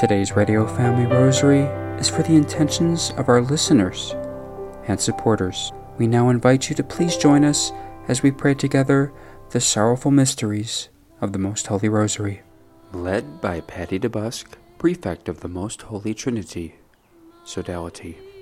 Today's Radio Family Rosary is for the intentions of our listeners and supporters. We now invite you to please join us as we pray together the sorrowful mysteries of the Most Holy Rosary. Led by Patty DeBusk, Prefect of the Most Holy Trinity, Sodality.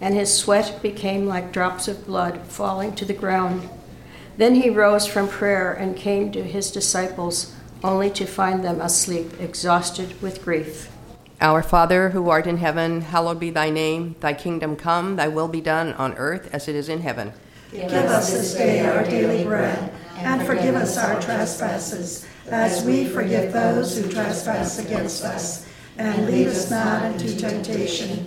and his sweat became like drops of blood falling to the ground. Then he rose from prayer and came to his disciples, only to find them asleep, exhausted with grief. Our Father, who art in heaven, hallowed be thy name. Thy kingdom come, thy will be done on earth as it is in heaven. Give us this day our daily bread, and forgive us our trespasses, as we forgive those who trespass against us and lead us not into temptation,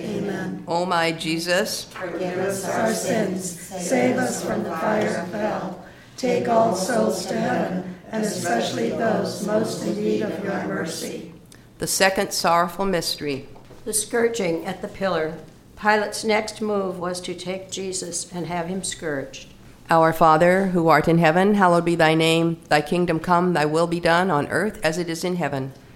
O my Jesus, Forgive us our sins, save us from the fire of hell. Take all souls to heaven, and especially those most in need of your mercy. the second sorrowful mystery. The scourging at the pillar. Pilate's next move was to take Jesus and have him scourged. Our Father, who art in heaven, hallowed be thy name. Thy kingdom come, thy will be done on earth as it is in heaven.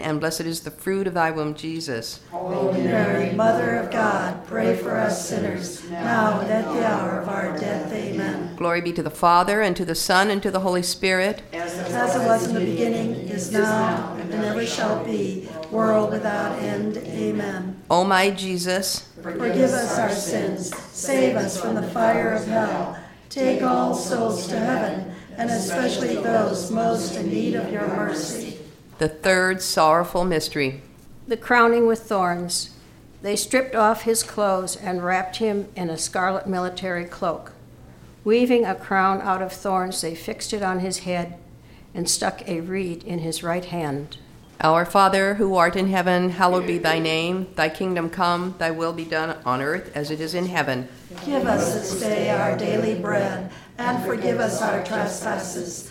and blessed is the fruit of thy womb, Jesus. Holy Mary, Mother of God, pray for us sinners, now and at the hour of our death. Amen. Glory be to the Father, and to the Son, and to the Holy Spirit. As it was in the beginning, is now, and ever shall be, world without end. Amen. O my Jesus, Forgive us our sins, save us from the fire of hell, take all souls to heaven, and especially those most in need of your mercy. The third sorrowful mystery. The crowning with thorns. They stripped off his clothes and wrapped him in a scarlet military cloak. Weaving a crown out of thorns, they fixed it on his head and stuck a reed in his right hand. Our Father, who art in heaven, hallowed be thy name. Thy kingdom come, thy will be done on earth as it is in heaven. Give us this day our daily bread, and forgive us our trespasses,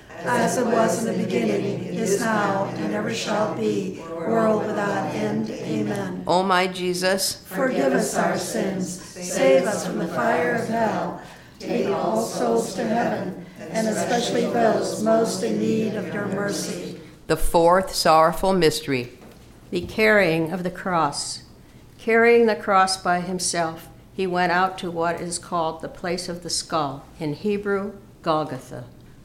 As it was in the beginning, is now, and ever shall be, world without end. Amen. O my Jesus, Forgive us our sins, save us from the fire of hell, take all souls to heaven, and especially those most in need of your mercy. the fourth sorrowful mystery. The carrying of the cross. Carrying the cross by himself, he went out to what is called the place of the skull, in Hebrew, Golgotha.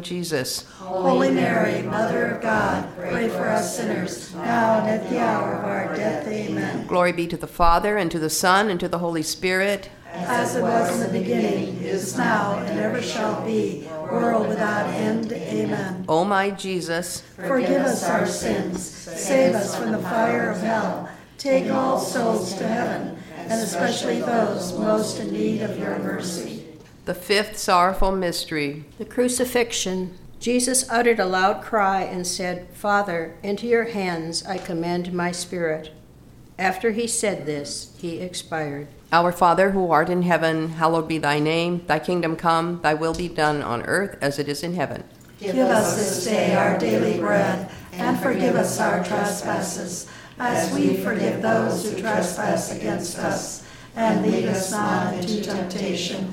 Jesus. Holy Mary, Mother of God, pray for us sinners, now and at the hour of our death. Amen. Glory be to the Father, and to the Son, and to the Holy Spirit. As it was in the beginning, is now, and ever shall be, world without end. Amen. O my Jesus, Forgive us our sins, save us from the fire of hell, take all souls to heaven, and especially those most in need of your mercy. The fifth sorrowful mystery. The crucifixion. Jesus uttered a loud cry and said, Father, into your hands I commend my spirit. After he said this, he expired. Our Father, who art in heaven, hallowed be thy name. Thy kingdom come, thy will be done on earth as it is in heaven. Give us this day our daily bread, and forgive us our trespasses, as we forgive those who trespass against us. And lead us not into temptation,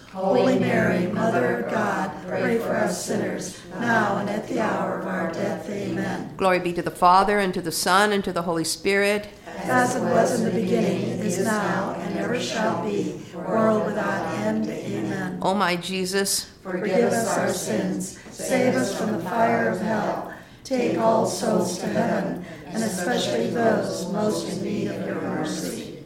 Holy Mary, Mother of God, pray for us sinners, now and at the hour of our death. Amen. Glory be to the Father, and to the Son, and to the Holy Spirit. As it was in the beginning, is now, and ever shall be, world without end. Amen. O my Jesus, Forgive us our sins, save us from the fire of hell, take all souls to heaven, and especially those most in need of your mercy.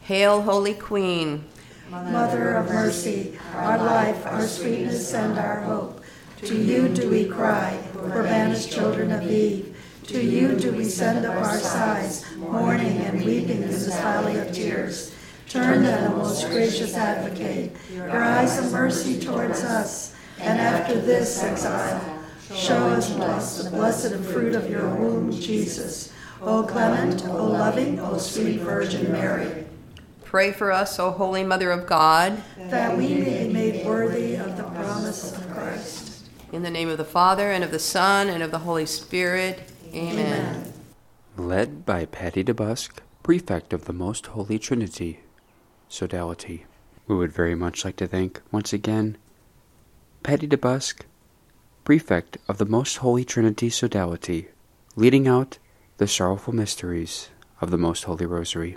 Hail, Holy Queen. Mother of mercy, our life, our sweetness, and our hope. To you do we cry, for banished children of Eve. To you do we send up our sighs, mourning and weeping in this valley of tears. Turn then, O most gracious advocate, your eyes of mercy towards us, and after this exile, show us blessed, the blessed fruit of your womb, Jesus. O clement, O loving, O sweet Virgin Mary. Pray for us, O Holy Mother of God. that we may be made worthy of the promise of Christ. In the name of the Father, and of the Son, and of the Holy Spirit. Amen. Led by Patty DeBusk, Prefect of the Most Holy Trinity, Sodality. We would very much like to thank, once again, Patty DeBusk, Prefect of the Most Holy Trinity, Sodality, leading out the sorrowful mysteries of the Most Holy Rosary.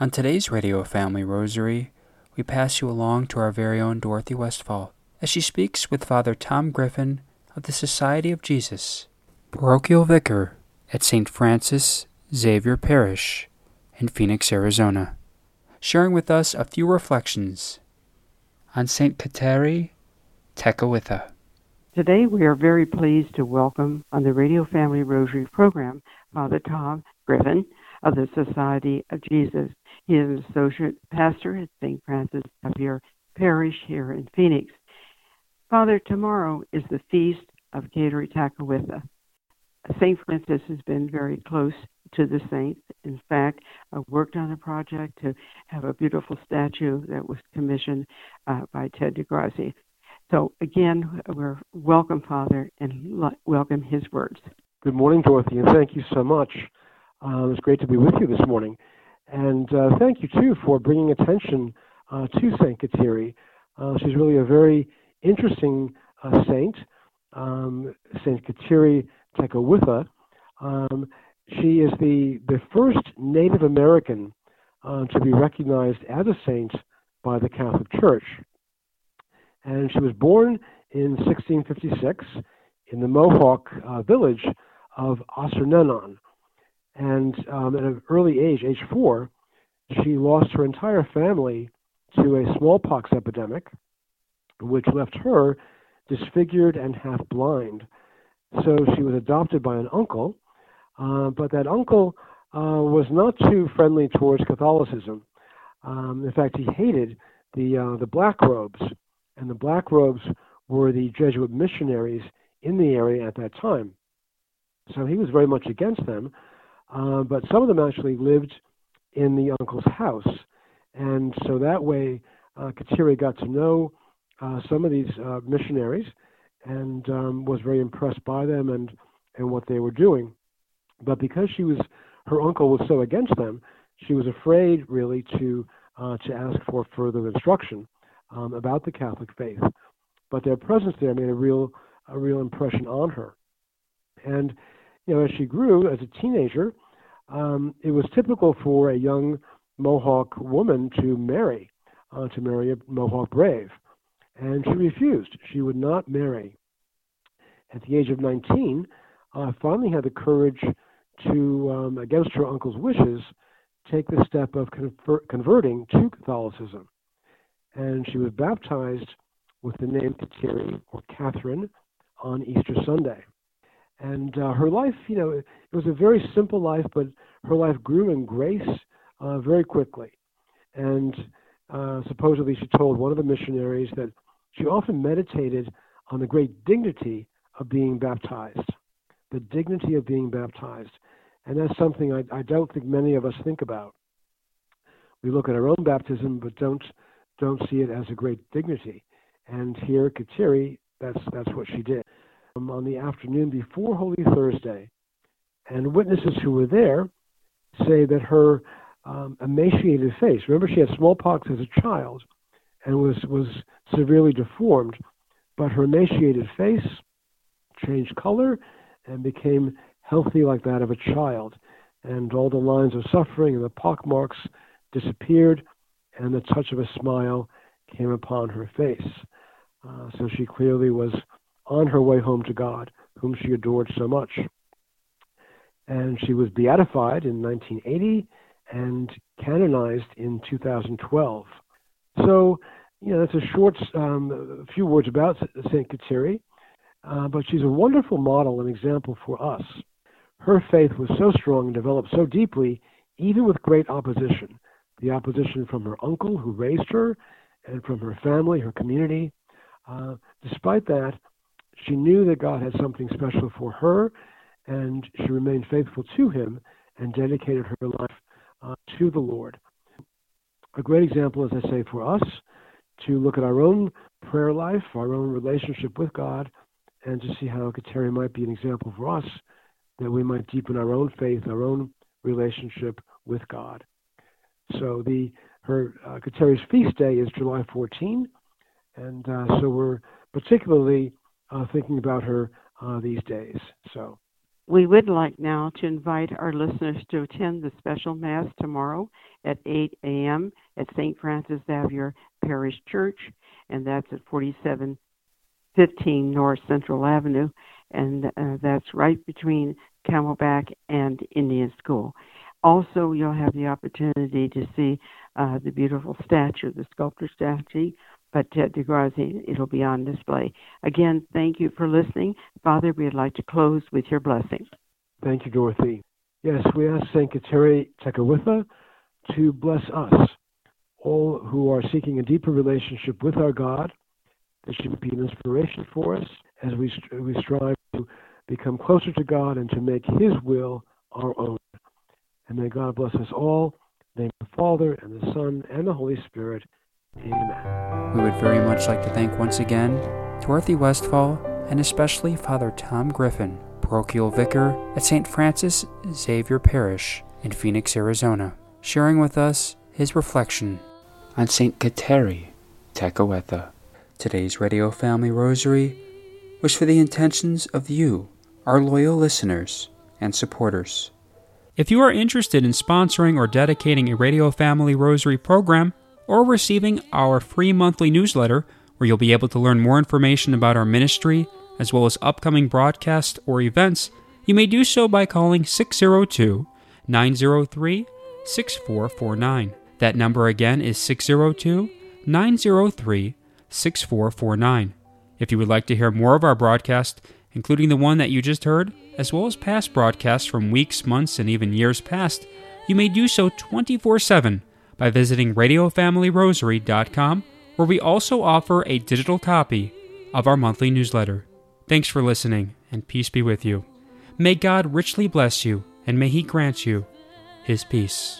On today's Radio Family Rosary, we pass you along to our very own Dorothy Westfall as she speaks with Father Tom Griffin of the Society of Jesus, parochial vicar at St. Francis Xavier Parish in Phoenix, Arizona, sharing with us a few reflections on St. Kateri Tekakwitha. Today, we are very pleased to welcome on the Radio Family Rosary program Father Tom Griffin of the Society of Jesus. He is an associate pastor at St. Francis Xavier Parish here in Phoenix. Father, tomorrow is the feast of Kateri Tekakwitha. St. Francis has been very close to the saint. In fact, I worked on a project to have a beautiful statue that was commissioned uh, by Ted DeGrazia. So again, we're welcome, Father, and lo- welcome his words. Good morning, Dorothy, and thank you so much. Uh, it's great to be with you this morning. And uh, thank you, too, for bringing attention uh, to St. Kateri. Uh, she's really a very interesting uh, saint, um, St. Kateri Tekakwitha. Um, she is the, the first Native American uh, to be recognized as a saint by the Catholic Church. And she was born in 1656 in the Mohawk village of Ossernenon. And um, at an early age, age four, she lost her entire family to a smallpox epidemic, which left her disfigured and half blind. So she was adopted by an uncle, uh, but that uncle uh, was not too friendly towards Catholicism. Um, in fact, he hated the uh, the black robes, and the black robes were the Jesuit missionaries in the area at that time. So he was very much against them. Uh, but some of them actually lived in the uncle's house, and so that way uh, Kateri got to know uh, some of these uh, missionaries and um, was very impressed by them and and what they were doing. But because she was her uncle was so against them, she was afraid really to uh, to ask for further instruction um, about the Catholic faith. But their presence there made a real a real impression on her. And you know, as she grew as a teenager, um, it was typical for a young Mohawk woman to marry, uh, to marry a Mohawk brave, and she refused. She would not marry. At the age of 19, uh, finally had the courage to, um, against her uncle's wishes, take the step of conver- converting to Catholicism. And she was baptized with the name Kateri or Catherine on Easter Sunday. And uh, her life, you know, it was a very simple life, but her life grew in grace uh, very quickly. And uh, supposedly, she told one of the missionaries that she often meditated on the great dignity of being baptized, the dignity of being baptized. And that's something I, I don't think many of us think about. We look at our own baptism, but don't don't see it as a great dignity. And here, Kateri, that's that's what she did. On the afternoon before Holy Thursday, and witnesses who were there say that her um, emaciated face. Remember, she had smallpox as a child and was was severely deformed, but her emaciated face changed color and became healthy like that of a child. And all the lines of suffering and the pock marks disappeared, and the touch of a smile came upon her face. Uh, so she clearly was on her way home to God, whom she adored so much. And she was beatified in 1980 and canonized in 2012. So, you know, that's a short um, few words about St. Kateri. Uh, but she's a wonderful model and example for us. Her faith was so strong and developed so deeply, even with great opposition the opposition from her uncle who raised her, and from her family, her community. Uh, despite that, she knew that God had something special for her, and she remained faithful to Him and dedicated her life uh, to the Lord. A great example, as I say, for us to look at our own prayer life, our own relationship with God, and to see how Kateri might be an example for us that we might deepen our own faith, our own relationship with God. So the her uh, Kateri's feast day is July 14, and uh, so we're particularly uh, thinking about her uh, these days. So we would like now to invite our listeners to attend the special mass tomorrow at 8 a.m. at St. Francis Xavier Parish Church, and that's at 4715 North Central Avenue, and uh, that's right between Camelback and Indian School. Also, you'll have the opportunity to see uh, the beautiful statue, the sculptor statue, but uh, Ted DeGrazia, it'll be on display. Again, thank you for listening. Father, we'd like to close with your blessing. Thank you, Dorothy. Yes, we ask St. Kateri Tekakwitha to bless us, all who are seeking a deeper relationship with our God, that she would be an inspiration for us as we, we strive to become closer to God and to make His will our own. And may God bless us all. In the name of the Father, and the Son, and the Holy Spirit. Amen. We would very much like to thank once again Dorothy Westfall and especially Father Tom Griffin, parochial vicar at St. Francis Xavier Parish in Phoenix, Arizona, sharing with us his reflection on St. Kateri Tekakwitha. Today's Radio Family Rosary was for the intentions of you, our loyal listeners and supporters. If you are interested in sponsoring or dedicating a Radio Family Rosary program, or receiving our free monthly newsletter, where you'll be able to learn more information about our ministry, as well as upcoming broadcasts or events, you may do so by calling 602 903 6449. That number again is 602 903 6449. If you would like to hear more of our broadcast, including the one that you just heard, as well as past broadcasts from weeks, months, and even years past, you may do so 24 7 by visiting RadioFamilyRosary.com, where we also offer a digital copy of our monthly newsletter. Thanks for listening, and peace be with you. May God richly bless you, and may He grant you His peace.